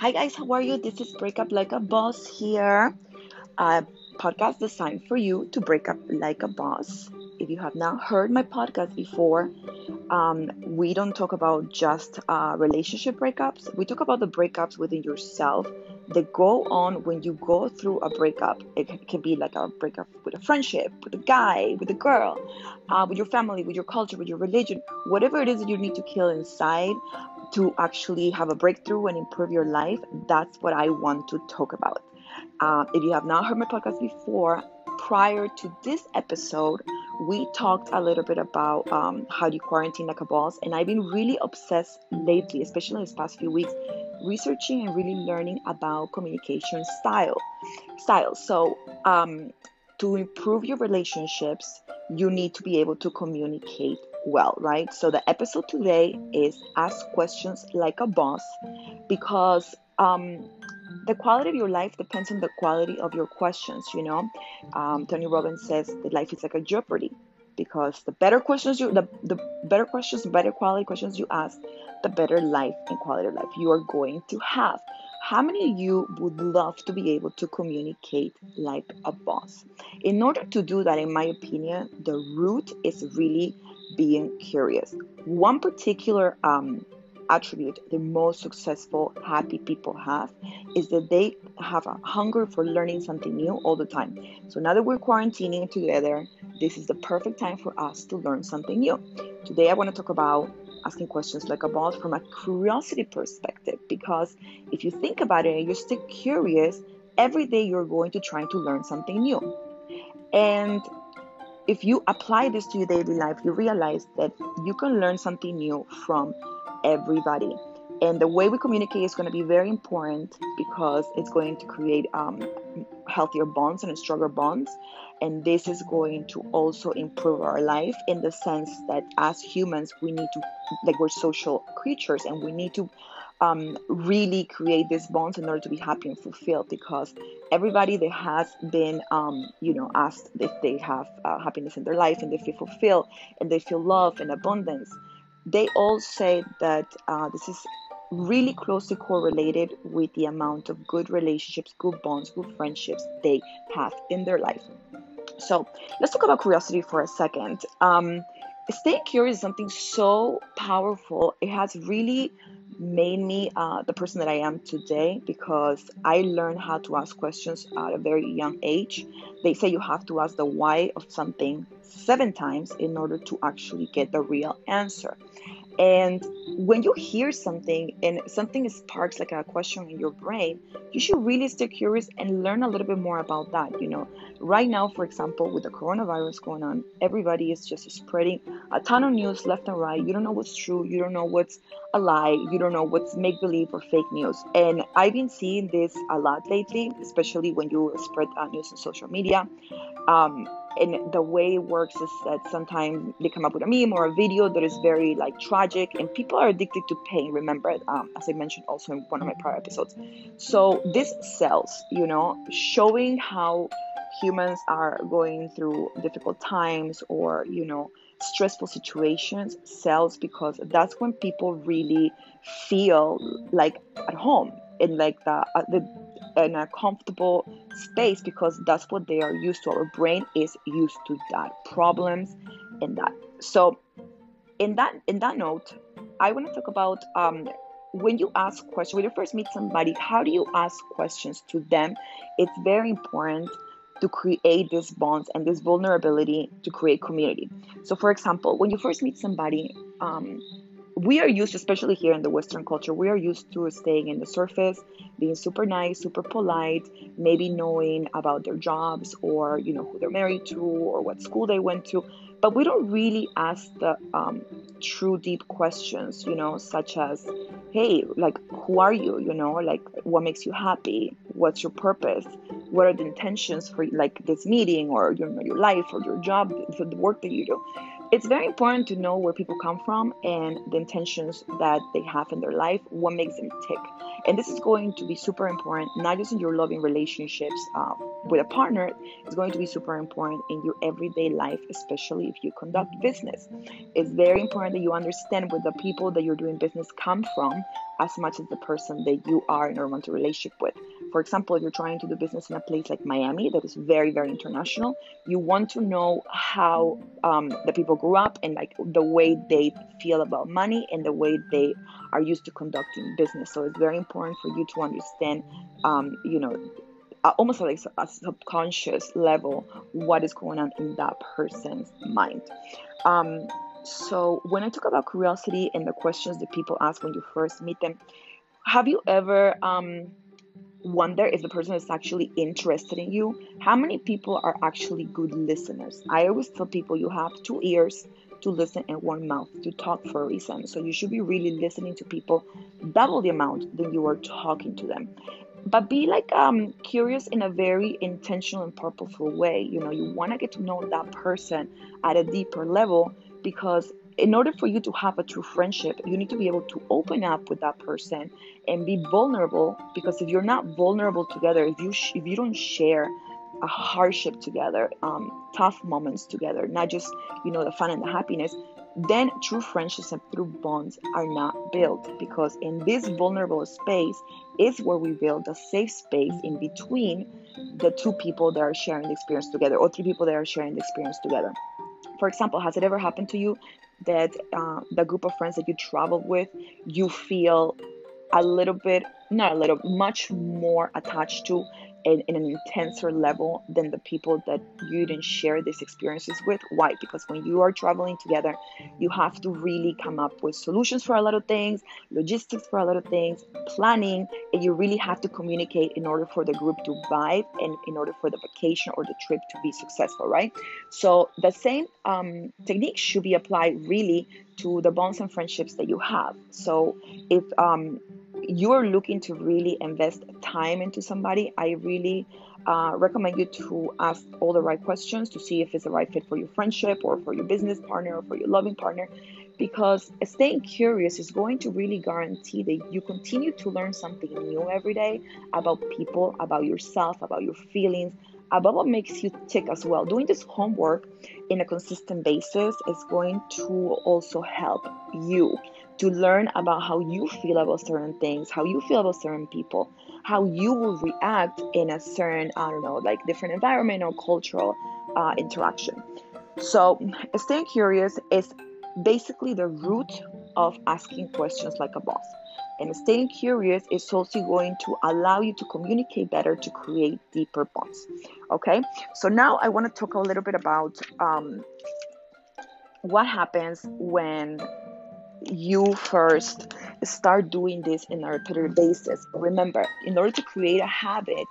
Hi, guys, how are you? This is Break Up Like a Boss here, a podcast designed for you to break up like a boss. If you have not heard my podcast before, um, we don't talk about just uh, relationship breakups. We talk about the breakups within yourself that go on when you go through a breakup. It can be like a breakup with a friendship, with a guy, with a girl, uh, with your family, with your culture, with your religion, whatever it is that you need to kill inside to actually have a breakthrough and improve your life. That's what I want to talk about. Uh, if you have not heard my podcast before, prior to this episode, we talked a little bit about um, how you quarantine like a boss, and I've been really obsessed lately, especially this past few weeks, researching and really learning about communication style. Style. So, um, to improve your relationships, you need to be able to communicate well, right? So the episode today is ask questions like a boss because um, the quality of your life depends on the quality of your questions. You know, um, Tony Robbins says that life is like a jeopardy because the better questions you, the, the better questions, better quality questions you ask, the better life and quality of life you are going to have. How many of you would love to be able to communicate like a boss? In order to do that, in my opinion, the root is really being curious. One particular um, attribute the most successful, happy people have is that they have a hunger for learning something new all the time. So now that we're quarantining together, this is the perfect time for us to learn something new. Today, I want to talk about asking questions like a boss from a curiosity perspective because if you think about it and you're still curious, every day you're going to try to learn something new. And if you apply this to your daily life, you realize that you can learn something new from everybody. And the way we communicate is going to be very important because it's going to create um, healthier bonds and stronger bonds. And this is going to also improve our life in the sense that as humans, we need to, like, we're social creatures and we need to um, really create these bonds in order to be happy and fulfilled because everybody that has been um, you know asked if they have uh, happiness in their life and they feel fulfilled and they feel love and abundance they all say that uh, this is really closely correlated with the amount of good relationships good bonds good friendships they have in their life. So let's talk about curiosity for a second. Um, staying curious is something so powerful. It has really made me uh, the person that I am today because I learned how to ask questions at a very young age. They say you have to ask the why of something seven times in order to actually get the real answer. And when you hear something and something sparks like a question in your brain, you should really stay curious and learn a little bit more about that. You know, right now, for example, with the coronavirus going on, everybody is just spreading a ton of news left and right. You don't know what's true, you don't know what's a lie, you don't know what's make believe or fake news. And I've been seeing this a lot lately, especially when you spread news on social media. Um, and the way it works is that sometimes they come up with a meme or a video that is very like tragic and people are addicted to pain remember um, as i mentioned also in one of my prior episodes. So this sells you know showing how humans are going through difficult times or you know stressful situations sells because that's when people really feel like at home and like the, uh, the in a comfortable space because that's what they are used to. Our brain is used to that problems and that. So, in that in that note, I want to talk about um, when you ask questions. When you first meet somebody, how do you ask questions to them? It's very important to create these bonds and this vulnerability to create community. So, for example, when you first meet somebody, um, we are used, especially here in the Western culture, we are used to staying in the surface, being super nice, super polite, maybe knowing about their jobs or you know who they're married to or what school they went to, but we don't really ask the um, true deep questions, you know, such as, hey, like who are you? You know, like what makes you happy? What's your purpose? What are the intentions for like this meeting or you know your life or your job, for the work that you do? It's very important to know where people come from and the intentions that they have in their life, what makes them tick. And this is going to be super important, not just in your loving relationships um, with a partner, it's going to be super important in your everyday life, especially if you conduct business. It's very important that you understand where the people that you're doing business come from as much as the person that you are in a romantic relationship with. For example, if you're trying to do business in a place like Miami that is very, very international, you want to know how um, the people grew up and like the way they feel about money and the way they are used to conducting business. So it's very important for you to understand, um, you know, almost like a subconscious level what is going on in that person's mind. Um, so when I talk about curiosity and the questions that people ask when you first meet them, have you ever um, wonder if the person is actually interested in you? How many people are actually good listeners? I always tell people you have two ears to listen and one mouth to talk for a reason. So you should be really listening to people double the amount than you are talking to them but be like um curious in a very intentional and purposeful way you know you want to get to know that person at a deeper level because in order for you to have a true friendship you need to be able to open up with that person and be vulnerable because if you're not vulnerable together if you sh- if you don't share a hardship together um, tough moments together not just you know the fun and the happiness then true friendships and true bonds are not built because in this vulnerable space is where we build a safe space in between the two people that are sharing the experience together or three people that are sharing the experience together. For example, has it ever happened to you that uh, the group of friends that you travel with, you feel a little bit, not a little, much more attached to in, in, an intenser level than the people that you didn't share these experiences with. Why? Because when you are traveling together, you have to really come up with solutions for a lot of things, logistics for a lot of things, planning, and you really have to communicate in order for the group to vibe and in order for the vacation or the trip to be successful, right? So the same um, technique should be applied really to the bonds and friendships that you have. So if um, you're looking to really invest time into somebody, I really uh, recommend you to ask all the right questions to see if it's the right fit for your friendship or for your business partner or for your loving partner. Because staying curious is going to really guarantee that you continue to learn something new every day about people, about yourself, about your feelings, about what makes you tick as well. Doing this homework in a consistent basis is going to also help you to learn about how you feel about certain things, how you feel about certain people, how you will react in a certain, I don't know, like different environment or cultural uh, interaction. So, staying curious is basically the root of asking questions like a boss. And staying curious is also going to allow you to communicate better to create deeper bonds. Okay, so now I want to talk a little bit about um, what happens when you first start doing this in a repetitive basis. Remember, in order to create a habit,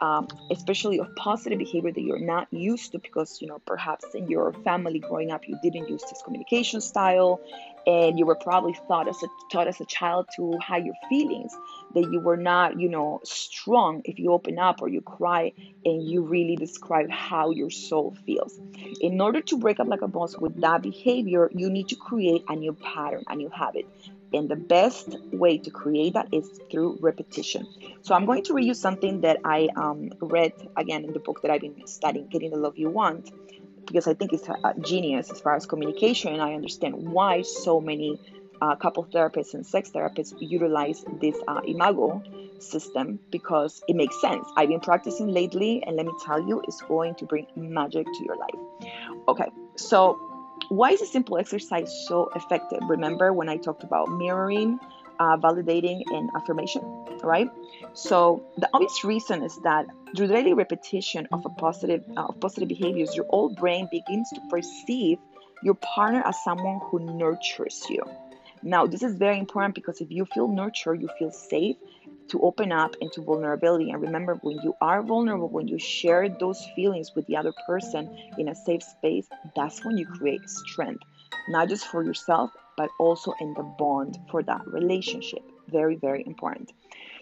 um, especially of positive behavior that you're not used to because you know perhaps in your family growing up you didn't use this communication style and you were probably taught as a taught as a child to hide your feelings that you were not you know strong if you open up or you cry and you really describe how your soul feels. In order to break up like a boss with that behavior you need to create a new pattern a new habit. And the best way to create that is through repetition. So I'm going to read you something that I um, read again in the book that I've been studying, Getting the Love You Want, because I think it's a, genius as far as communication, and I understand why so many uh, couple therapists and sex therapists utilize this uh, imago system because it makes sense. I've been practicing lately, and let me tell you, it's going to bring magic to your life. Okay, so why is a simple exercise so effective? Remember when I talked about mirroring, uh, validating, and affirmation, right? So the obvious reason is that through daily repetition of a positive uh, of positive behaviors, your old brain begins to perceive your partner as someone who nurtures you. Now, this is very important because if you feel nurtured, you feel safe to open up into vulnerability. And remember, when you are vulnerable, when you share those feelings with the other person in a safe space, that's when you create strength, not just for yourself, but also in the bond for that relationship. Very, very important.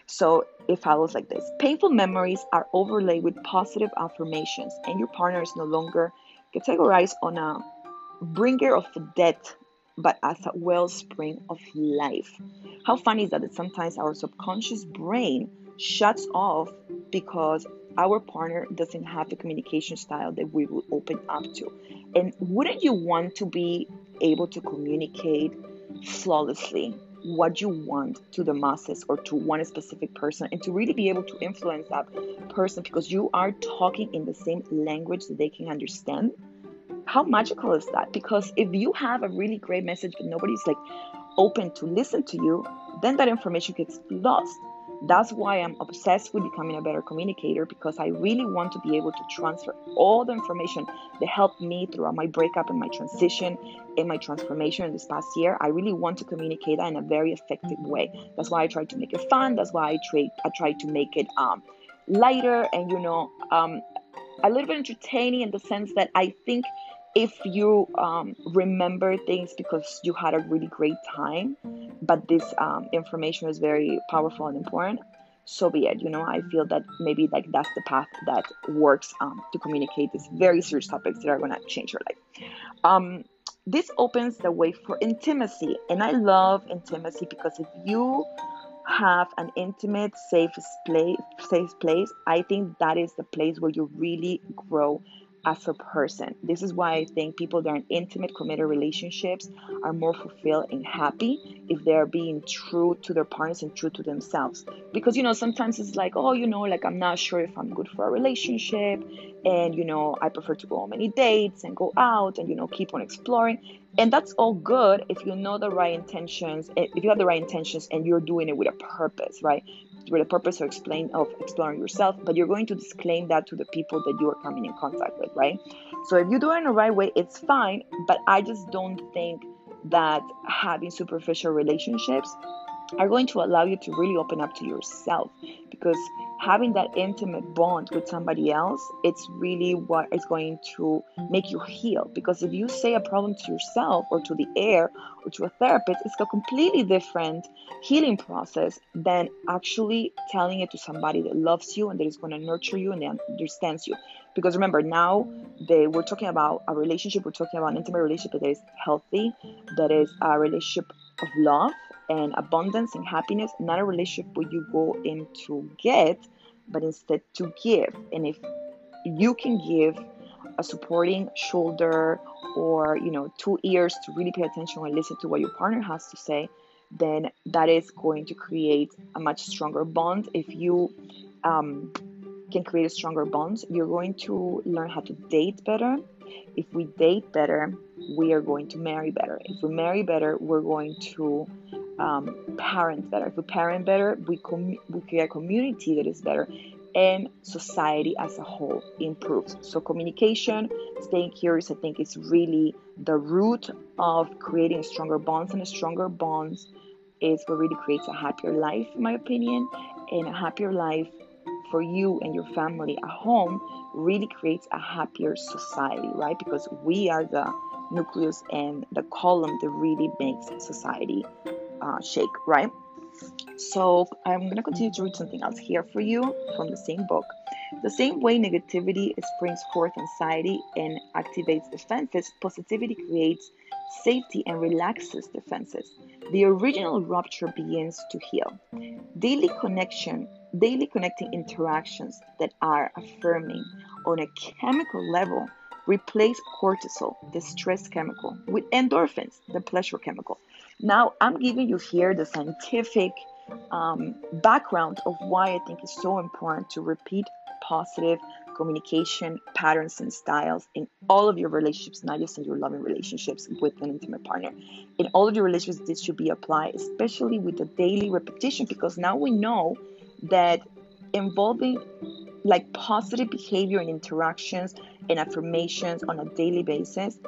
So it follows like this Painful memories are overlaid with positive affirmations, and your partner is no longer categorized on a bringer of death but as a wellspring of life. How funny is that, that sometimes our subconscious brain shuts off because our partner doesn't have the communication style that we will open up to. And wouldn't you want to be able to communicate flawlessly what you want to the masses or to one specific person and to really be able to influence that person because you are talking in the same language that they can understand. How magical is that? Because if you have a really great message but nobody's like open to listen to you then that information gets lost that's why I'm obsessed with becoming a better communicator because I really want to be able to transfer all the information that helped me throughout my breakup and my transition and my transformation in this past year. I really want to communicate that in a very effective way. That's why I try to make it fun. That's why I try I try to make it um, lighter and you know um, a little bit entertaining in the sense that I think if you um, remember things because you had a really great time, but this um, information is very powerful and important, so be it. You know, I feel that maybe like that's the path that works um, to communicate these very serious topics that are going to change your life. Um, this opens the way for intimacy, and I love intimacy because if you have an intimate, safe place, safe place, I think that is the place where you really grow as a person. This is why I think people that are in intimate, committed relationships are more fulfilled and happy if they're being true to their partners and true to themselves. Because, you know, sometimes it's like, oh, you know, like I'm not sure if I'm good for a relationship. And, you know, I prefer to go on many dates and go out and, you know, keep on exploring. And that's all good if you know the right intentions, eh, if you have the right intentions and you're doing it with a purpose, right? With the purpose of explain of exploring yourself, but you're going to disclaim that to the people that you are coming in contact with, right? So if you do it in the right way, it's fine. But I just don't think that having superficial relationships are going to allow you to really open up to yourself because having that intimate bond with somebody else it's really what is going to make you heal. Because if you say a problem to yourself or to the air or to a therapist it's a completely different healing process than actually telling it to somebody that loves you and that is going to nurture you and that understands you. Because remember now they we're talking about a relationship we're talking about an intimate relationship that is healthy that is a relationship of love and abundance and happiness, not a relationship where you go in to get, but instead to give. And if you can give a supporting shoulder or you know two ears to really pay attention and listen to what your partner has to say then that is going to create a much stronger bond. If you um, can create a stronger bond you're going to learn how to date better. If we date better we are going to marry better. If we marry better we're going to um, parent better. If we parent better, we, com- we create a community that is better and society as a whole improves. So, communication, staying curious, I think is really the root of creating stronger bonds, and a stronger bonds is what really creates a happier life, in my opinion, and a happier life for you and your family at home really creates a happier society, right? Because we are the nucleus and the column that really makes society uh, shake, right? So I'm to continue to read something else here for you from the same book. The same way negativity springs forth anxiety and activates defenses, positivity creates safety and relaxes defenses. The original rupture begins to heal. Daily connection, daily connecting interactions that are affirming on a chemical level replace cortisol, the stress chemical, with endorphins, the pleasure chemical. Now, I'm giving you here the scientific um, background of why I think it's so important to repeat positive communication patterns and styles in all of your relationships, not just in your loving relationships with an intimate partner. In all of your relationships, this should be applied, especially with the daily repetition, because now we know that involving like positive behavior and interactions and affirmations on a daily basis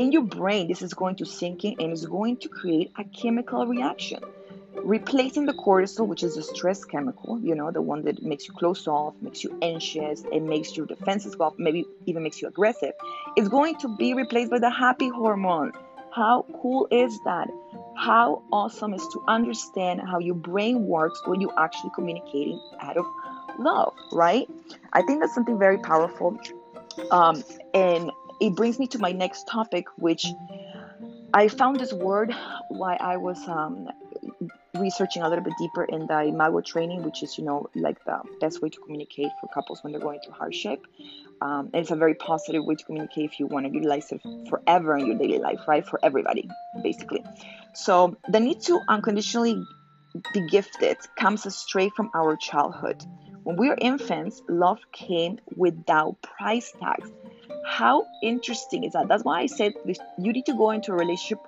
in your brain, this is going to sink in and is going to create a chemical reaction. Replacing the cortisol, which is a stress chemical, you know, the one that makes you close off, makes you anxious, and makes your defenses go off, maybe even makes you aggressive, is going to be replaced by the happy hormone. How cool is that? How awesome is to understand how your brain works when you're actually communicating out of love, right? I think that's something very powerful. Um, and it brings me to my next topic, which I found this word while I was um, researching a little bit deeper in the Imago training, which is, you know, like the best way to communicate for couples when they're going through hardship. Um, it's a very positive way to communicate if you want to utilize it forever in your daily life, right? For everybody, basically. So the need to unconditionally be gifted comes straight from our childhood. When we were infants, love came without price tags. How interesting is that? That's why I said you need to go into a relationship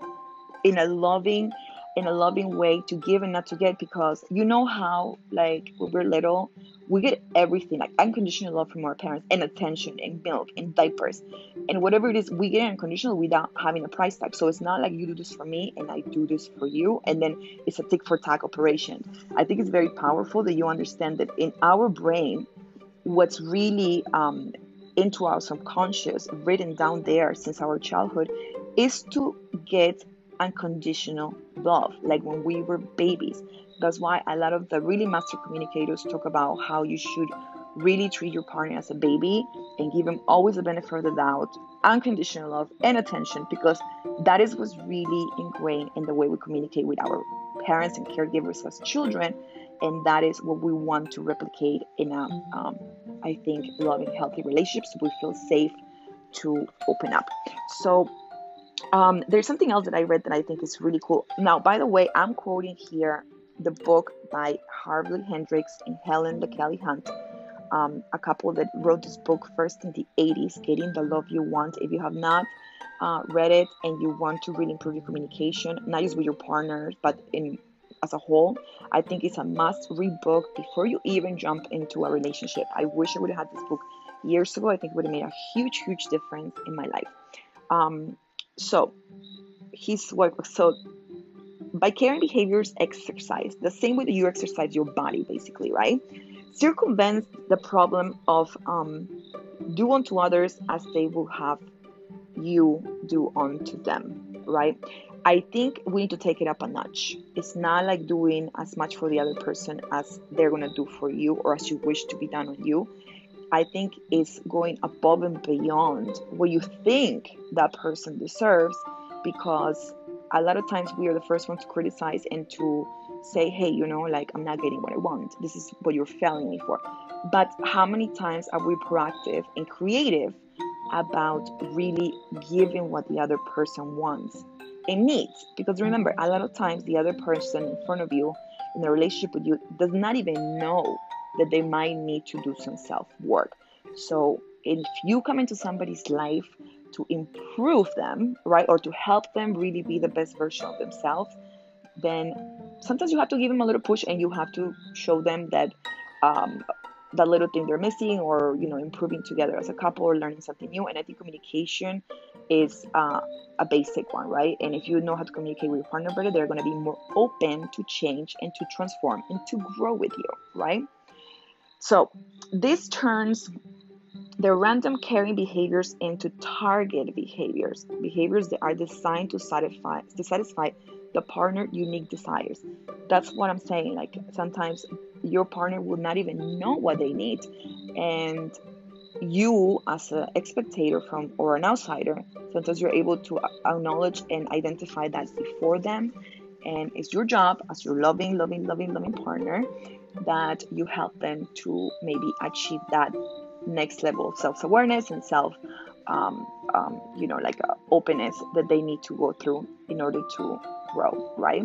in a loving in a loving way to give and not to get because you know how like when we're little we get everything like unconditional love from our parents and attention and milk and diapers and whatever it is we get unconditional without having a price tag so it's not like you do this for me and i do this for you and then it's a tick for tack operation i think it's very powerful that you understand that in our brain what's really um, into our subconscious written down there since our childhood is to get unconditional love, like when we were babies. That's why a lot of the really master communicators talk about how you should really treat your partner as a baby and give them always the benefit of the doubt, unconditional love, and attention because that is what's really ingrained in the way we communicate with our parents and caregivers as children. And that is what we want to replicate in a, um, I think, loving, healthy relationships. We feel safe to open up. So um, there's something else that I read that I think is really cool. Now, by the way, I'm quoting here the book by Harville Hendrix and Helen LaKelly Hunt, um, a couple that wrote this book first in the 80s, Getting the Love You Want. If you have not uh, read it and you want to really improve your communication, not just with your partners, but in as a whole, I think it's a must read book before you even jump into a relationship. I wish I would have had this book years ago. I think it would have made a huge, huge difference in my life. Um, so his work so by caring behaviors exercise the same way that you exercise your body basically right circumvents the problem of um, do unto others as they will have you do unto them right i think we need to take it up a notch it's not like doing as much for the other person as they're going to do for you or as you wish to be done on you I think it's going above and beyond what you think that person deserves because a lot of times we are the first one to criticize and to say, hey, you know, like I'm not getting what I want. This is what you're failing me for. But how many times are we proactive and creative about really giving what the other person wants and needs? Because remember, a lot of times the other person in front of you in a relationship with you does not even know that they might need to do some self work. So, if you come into somebody's life to improve them, right, or to help them really be the best version of themselves, then sometimes you have to give them a little push and you have to show them that um, that little thing they're missing or you know improving together as a couple or learning something new. And i think communication is uh, a basic one right? And if you know how to communicate with your partner better they're going to be more open to change and to transform and to grow with you right? So this turns the random caring behaviors into target behaviors, behaviors that are designed to satisfy to satisfy the partner unique desires. That's what I'm saying. Like sometimes your partner would not even know what they need, and you as an spectator from or an outsider, sometimes you're able to acknowledge and identify that before them. And it's your job as your loving, loving, loving, loving partner that you help them to maybe achieve that next level of self-awareness and self um, um, you know like uh, openness that they need to go through in order to grow right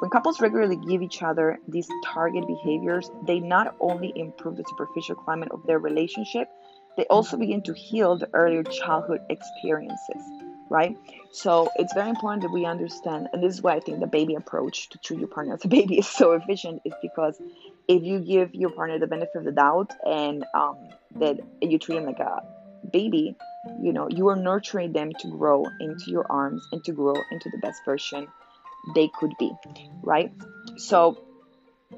when couples regularly give each other these target behaviors they not only improve the superficial climate of their relationship they also begin to heal the earlier childhood experiences right? So it's very important that we understand, and this is why I think the baby approach to treat your partner as a baby is so efficient, is because if you give your partner the benefit of the doubt and um, that you treat them like a baby, you know, you are nurturing them to grow into your arms and to grow into the best version they could be, right? So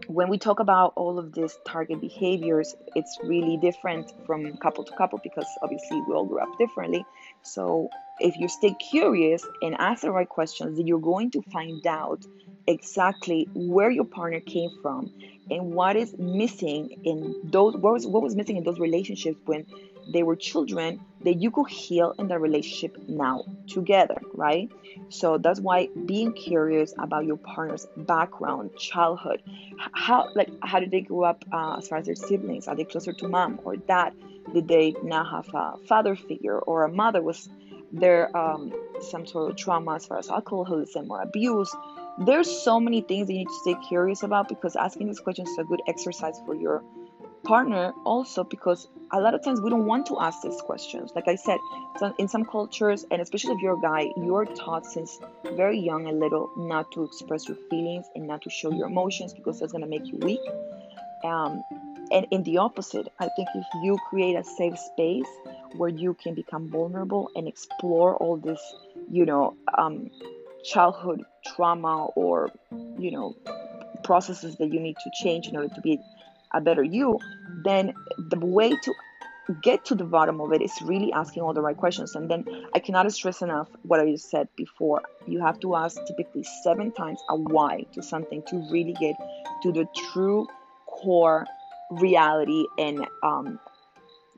when we talk about all of these target behaviors, it's really different from couple to couple because obviously we all grew up differently. So if you stay curious and ask the right questions, then you're going to find out exactly where your partner came from and what is missing in those what was, what was missing in those relationships when they were children that you could heal in the relationship now together, right? So that's why being curious about your partner's background, childhood, how like how did they grow up uh, as far as their siblings? Are they closer to mom or dad? Did they now have a father figure or a mother? Was there um, some sort of trauma as far as alcoholism or abuse? There's so many things that you need to stay curious about because asking these questions is a good exercise for your partner also because a lot of times we don't want to ask these questions. Like i said so in some cultures and especially if you're a guy you're taught since very young and little not to express your feelings and not to show your emotions because that's going to make you weak. Um, and in the opposite i think if you create a safe space where you can become vulnerable and explore all this you know um, childhood trauma or you know processes that you need to change in order to be a better you, then the way to get to the bottom of it is really asking all the right questions. And then I cannot stress enough what I just said before. You have to ask typically seven times a why to something to really get to the true core reality and um,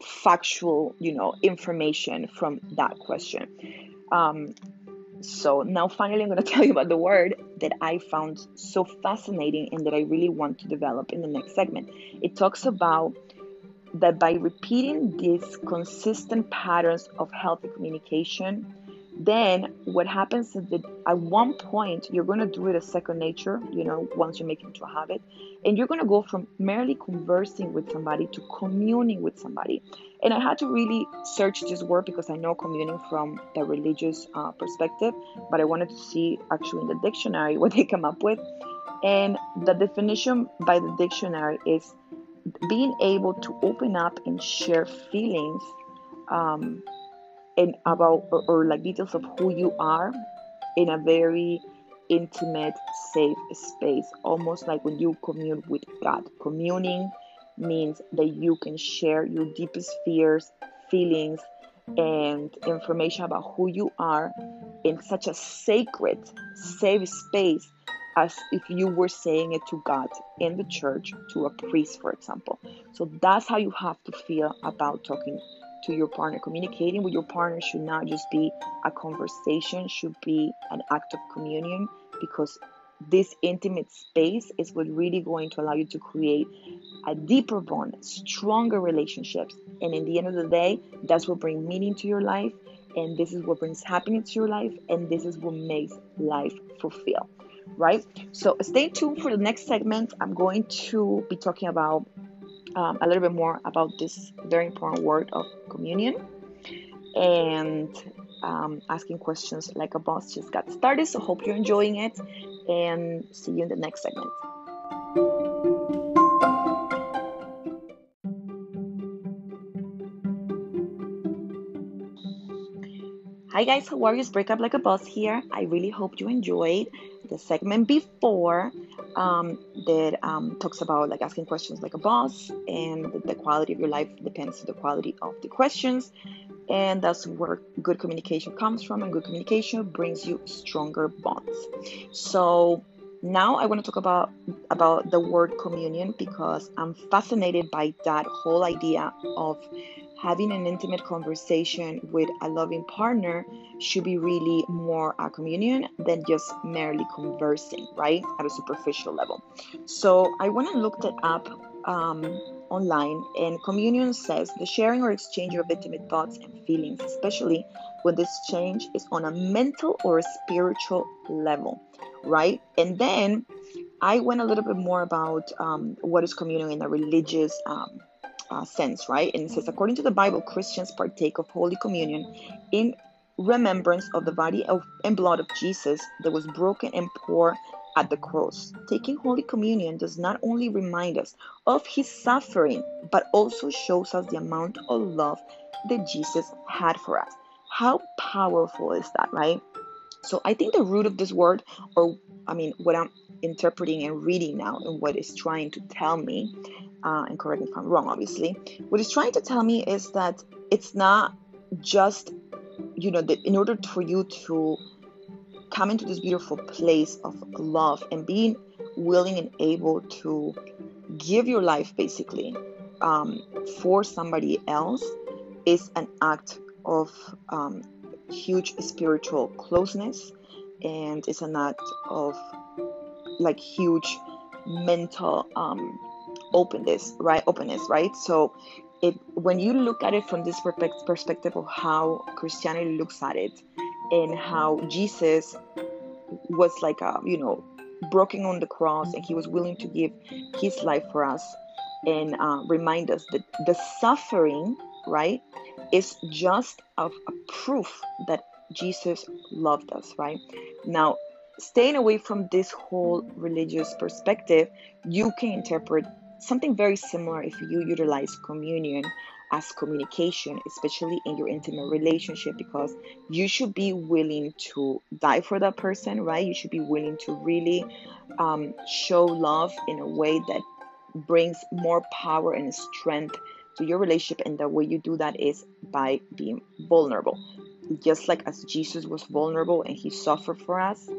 factual, you know, information from that question. Um, so now finally I'm going to tell you about the word that I found so fascinating and that I really want to develop in the next segment. It talks about that by repeating these consistent patterns of healthy communication, then what happens is that at one point you're going to do it as second nature you know once you make it into a habit and you're going to go from merely conversing with somebody to communing with somebody. And i had to really search this word because i know communing from the religious uh, perspective but i wanted to see actually in the dictionary what they come up with. And the definition by the dictionary is being able to open up and share feelings um, and about or, or like details of who you are in a very intimate, safe space, almost like when you commune with God. Communing means that you can share your deepest fears, feelings, and information about who you are in such a sacred, safe space as if you were saying it to God in the church, to a priest, for example. So that's how you have to feel about talking to your partner. Communicating with your partner should not just be a conversation, should be an act of communion because this intimate space is what really going to allow you to create a deeper bond, stronger relationships. And in the end of the day, that's what brings meaning to your life. And this is what brings happiness to your life. And this is what makes life fulfill. Right? So stay tuned for the next segment. I'm going to be talking about um, a little bit more about this very important word of communion and um, asking questions like a boss just got started. So, hope you're enjoying it and see you in the next segment. Hi guys, how are you? Break up like a boss here. I really hope you enjoyed the segment before um, that um, talks about like asking questions like a boss, and the quality of your life depends on the quality of the questions, and that's where good communication comes from. And good communication brings you stronger bonds. So now I want to talk about about the word communion because I'm fascinated by that whole idea of having an intimate conversation with a loving partner should be really more a communion than just merely conversing, right? At a superficial level. So I went and looked it up um, online, and communion says the sharing or exchange of intimate thoughts and feelings, especially when this change is on a mental or a spiritual level, right? And then I went a little bit more about um, what is communion in a religious um, uh, sense, right? And it says, according to the Bible, Christians partake of Holy Communion in remembrance of the body of, and blood of Jesus that was broken and poured at the cross. Taking Holy Communion does not only remind us of his suffering, but also shows us the amount of love that Jesus had for us. How powerful is that, right? So I think the root of this word, or I mean, what I'm interpreting and reading now and what it's trying to tell me, uh, and correct me if I'm wrong, obviously, what he's trying to tell me is that it's not just, you know, that in order for you to come into this beautiful place of love and being willing and able to give your life basically um, for somebody else, is an act of um, huge spiritual closeness. And it's an act of like huge mental um, openness right openness right? So it when you look at it from this perspective of how christianity looks at it and how jesus was like a you know broken on the cross and he was willing to give his life for us and uh, remind us that the suffering right is just a, a proof that jesus loved us right? Now staying away from this whole religious perspective you can interpret something very similar if you utilize communion as communication, especially in your intimate relationship, because you should be willing to die for that person, right? You should be willing to really um, show love in a way that brings more power and strength to your relationship. And the way you do that is by being vulnerable. Just like as Jesus was vulnerable and he suffered for us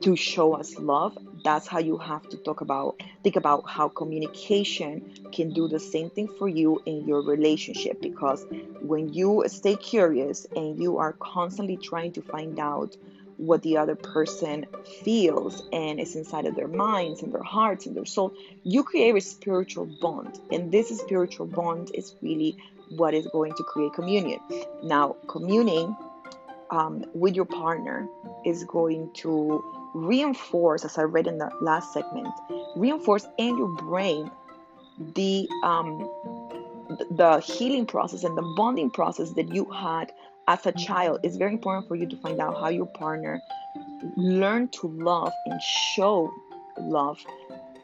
to show us love, that's how you have to talk about think about how communication can do the same thing for you in your relationship. Because when you stay curious and you are constantly trying to find out what the other person feels and is inside of their minds and their hearts and their soul you create a spiritual bond. And this spiritual bond is really what is going to create communion. Now communing um, with your partner is going to reinforce, as I read in the last segment, reinforce in your brain the um, the healing process and the bonding process that you had as a child. It's very important for you to find out how your partner learned to love and show love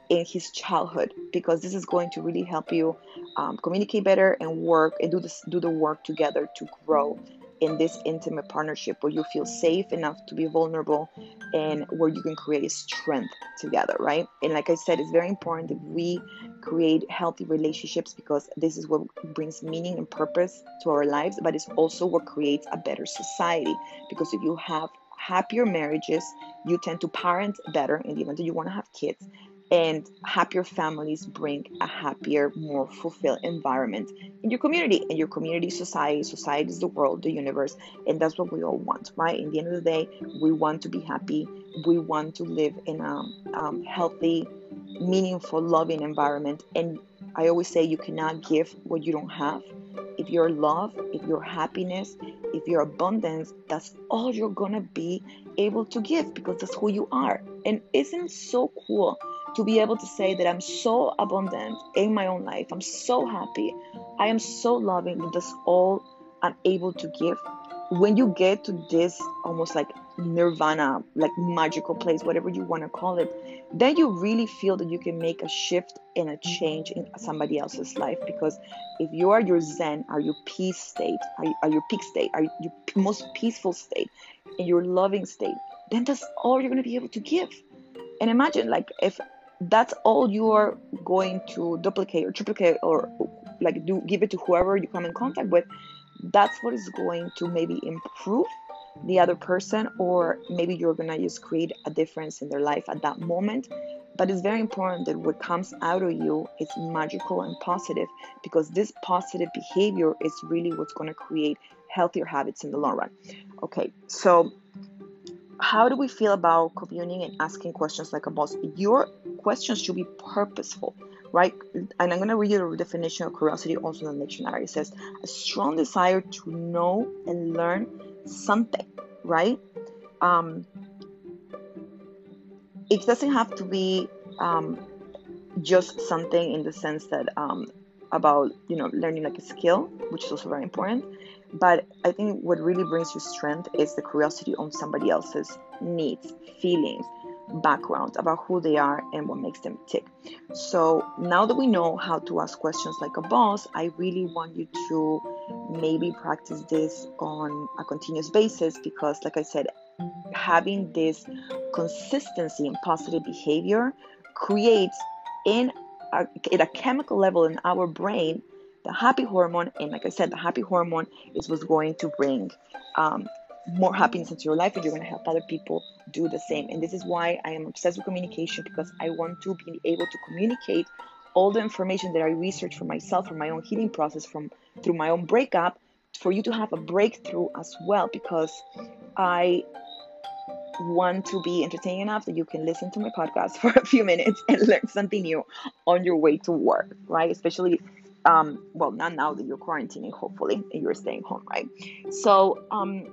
in his childhood because this is going to really help you um, communicate better and work and do this do the work together to grow in this intimate partnership where you feel safe enough to be vulnerable and where you can create strength together, right? And like I said, it's very important that we create healthy relationships because this is what brings meaning and purpose to our lives, but it's also what creates a better society. Because if you have happier marriages, you tend to parent better the event that you want to have kids and happier families bring a happier, more fulfilled environment in your community. And your community, society, society is the world, the universe, and that's what we all want, right? In the end of the day, we want to be happy. We want to live in a um, healthy, meaningful, loving environment. And I always say you cannot give what you don't have. If your love, if your happiness, if your abundance, that's all you're gonna be able to give because that's who you are. And isn't so cool to be able to say that I'm so abundant in my own life. I'm so happy. I am so loving that that's all I'm able to give. When you get to this almost like nirvana, like magical place, whatever you want to call it, then you really feel that you can make a shift and a change in somebody else's life. Because if you are your Zen, are your peace state, are, are your peak state, are your most peaceful state, in your loving state, then that's all you're going to be able to give. And imagine, like, if that's all you are going to duplicate or triplicate or like do give it to whoever you come in contact with. That's what is going to maybe improve the other person or maybe you're gonna just create a difference in their life at that moment. But it's very important that what comes out of you is magical and positive because this positive behavior is really what's going to create healthier habits in the long run. Okay so how do we feel about communing and asking questions like a boss? Your questions should be purposeful, right? And I'm going to read you the definition of curiosity also in the dictionary. It says a strong desire to know and learn something, right? Um, it doesn't have to be um, just something in the sense that um, about you know learning like a skill, which is also very important but I think what really brings you strength is the curiosity on somebody else's needs, feelings, background about who they are and what makes them tick. So now that we know how to ask questions like a boss, I really want you to maybe practice this on a continuous basis because, like I said, having this consistency in positive behavior creates in a, at a chemical level in our brain the happy hormone. And like I said, the happy hormone is what's going to bring um, more happiness into your life, and you're going to help other people do the same. And this is why I am obsessed with communication because I want to be able to communicate all the information that I research for myself, for my own healing process, from through my own breakup for you to have a breakthrough as well because I want to be entertaining enough that you can listen to my podcast for a few minutes and learn something new on your way to work, right? Especially, um, well, not now that you're quarantining, hopefully, you're staying home, right? So, um,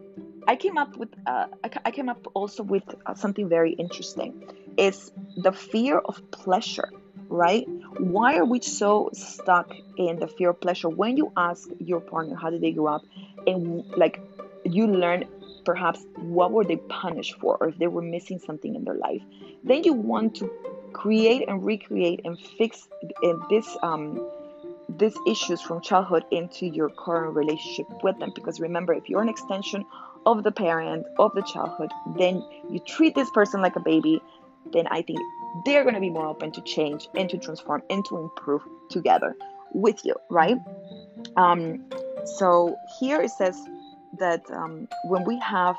I came up with, uh, I came up also with uh, something very interesting. It's the fear of pleasure, right? Why are we so stuck in the fear of pleasure? When you ask your partner how did they grow up, and like you learn perhaps what were they punished for or if they were missing something in their life then you want to create and recreate and fix this um, these issues from childhood into your current relationship with them. Because remember if you're an extension of the parent of the childhood then you treat this person like a baby then i think they're going to be more open to change and to transform and to improve together with you right? Um, so here it says that um, when we have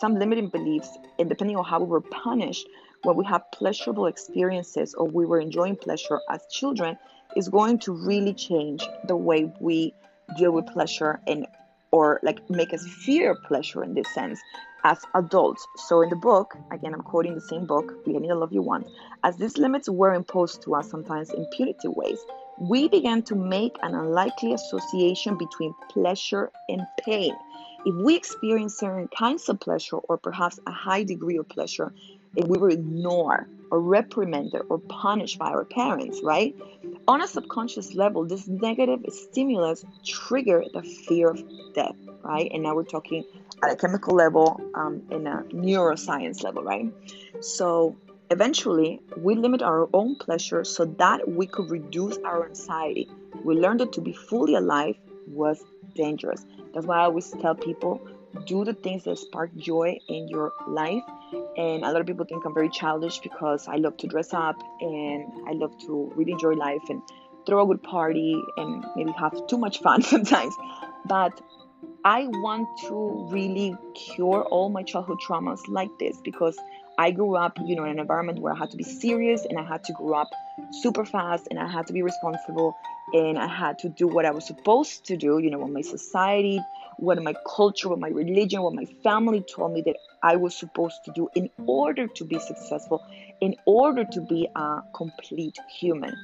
some limiting beliefs, and depending on how we were punished, when we have pleasurable experiences or we were enjoying pleasure as children, is going to really change the way we deal with pleasure and or like make us fear pleasure in this sense as adults. So in the book, again, I'm quoting the same book, Getting the Love You Want, as these limits were imposed to us sometimes in punitive ways, we began to make an unlikely association between pleasure and pain. If we experience certain kinds of pleasure or perhaps a high degree of pleasure, if we were ignored or reprimanded or punished by our parents, right? On a subconscious level, this negative stimulus triggered the fear of death, right? And now we're talking at a chemical level, um, in a neuroscience level, right? So eventually, we limit our own pleasure so that we could reduce our anxiety. We learned that to be fully alive was dangerous. That's why I always tell people do the things that spark joy in your life. And a lot of people think I'm very childish because I love to dress up and I love to really enjoy life and throw a good party and maybe have too much fun sometimes. But I want to really cure all my childhood traumas like this because I grew up, you know, in an environment where I had to be serious and I had to grow up super fast and I had to be responsible and I had to do what I was supposed to do, you know, what my society, what my culture, what my religion, what my family told me that I was supposed to do in order to be successful, in order to be a complete human.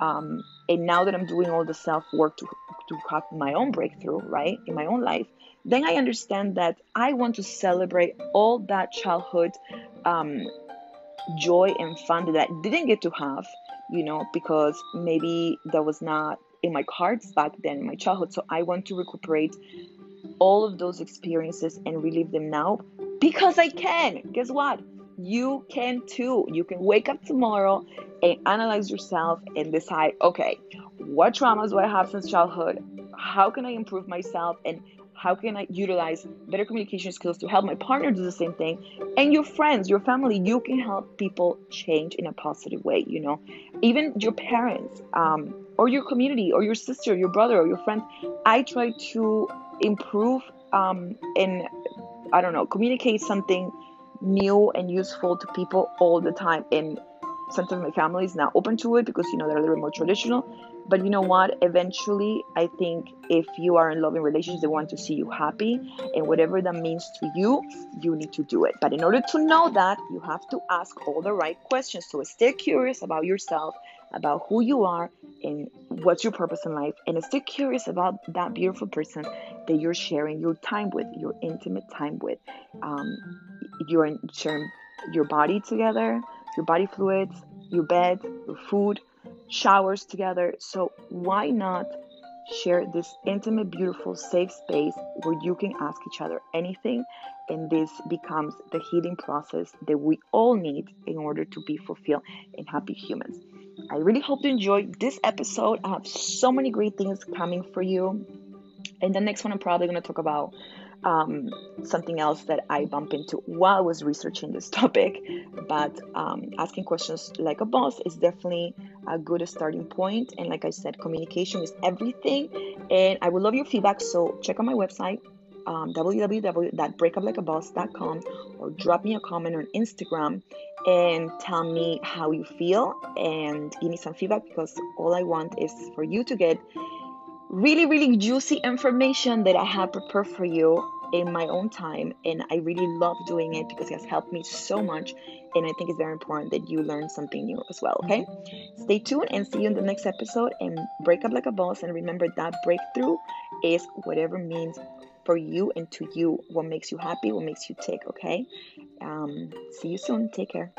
Um, and now that I'm doing all the self work to, to have my own breakthrough, right, in my own life, then I understand that I want to celebrate all that childhood um, joy and fun that I didn't get to have you know, because maybe that was not in my cards back then in my childhood. So I want to recuperate all of those experiences and relive them now because I can. Guess what? You can too. You can wake up tomorrow and analyze yourself and decide okay, what traumas do I have since childhood? How can I improve myself? And how can I utilize better communication skills to help my partner do the same thing? And your friends, your family, you can help people change in a positive way, you know, even your parents, um, or your community, or your sister, your brother, or your friend. I try to improve um, and I don't know, communicate something new and useful to people all the time. And sometimes my family is not open to it because you know they're a little more traditional but you know what? Eventually, I think if you are in loving relationships, they want to see you happy, and whatever that means to you, you need to do it. But in order to know that, you have to ask all the right questions. So stay curious about yourself, about who you are, and what's your purpose in life, and stay curious about that beautiful person that you're sharing your time with, your intimate time with. Um, you're sharing your body together, your body fluids, your bed, your food showers together. So why not share this intimate, beautiful, safe space where you can ask each other anything? And this becomes the healing process that we all need in order to be fulfilled and happy humans. I really hope you enjoyed this episode. I have so many great things coming for you. And the next one, I'm probably going to talk about um, something else that I bump into while I was researching this topic. But um, asking questions like a boss is definitely a good starting point. And like I said, communication is everything. And I would love your feedback. So check out my website, um, www.breakuplikeaboss.com, or drop me a comment on Instagram and tell me how you feel and give me some feedback because all I want is for you to get really, really juicy information that I have prepared for you in my own time. And I really love doing it because it has helped me so much. And I think it's very important that you learn something new as well. Okay. Stay tuned and see you in the next episode. And break up like a boss. And remember that breakthrough is whatever means for you and to you what makes you happy, what makes you tick. Okay. Um, see you soon. Take care.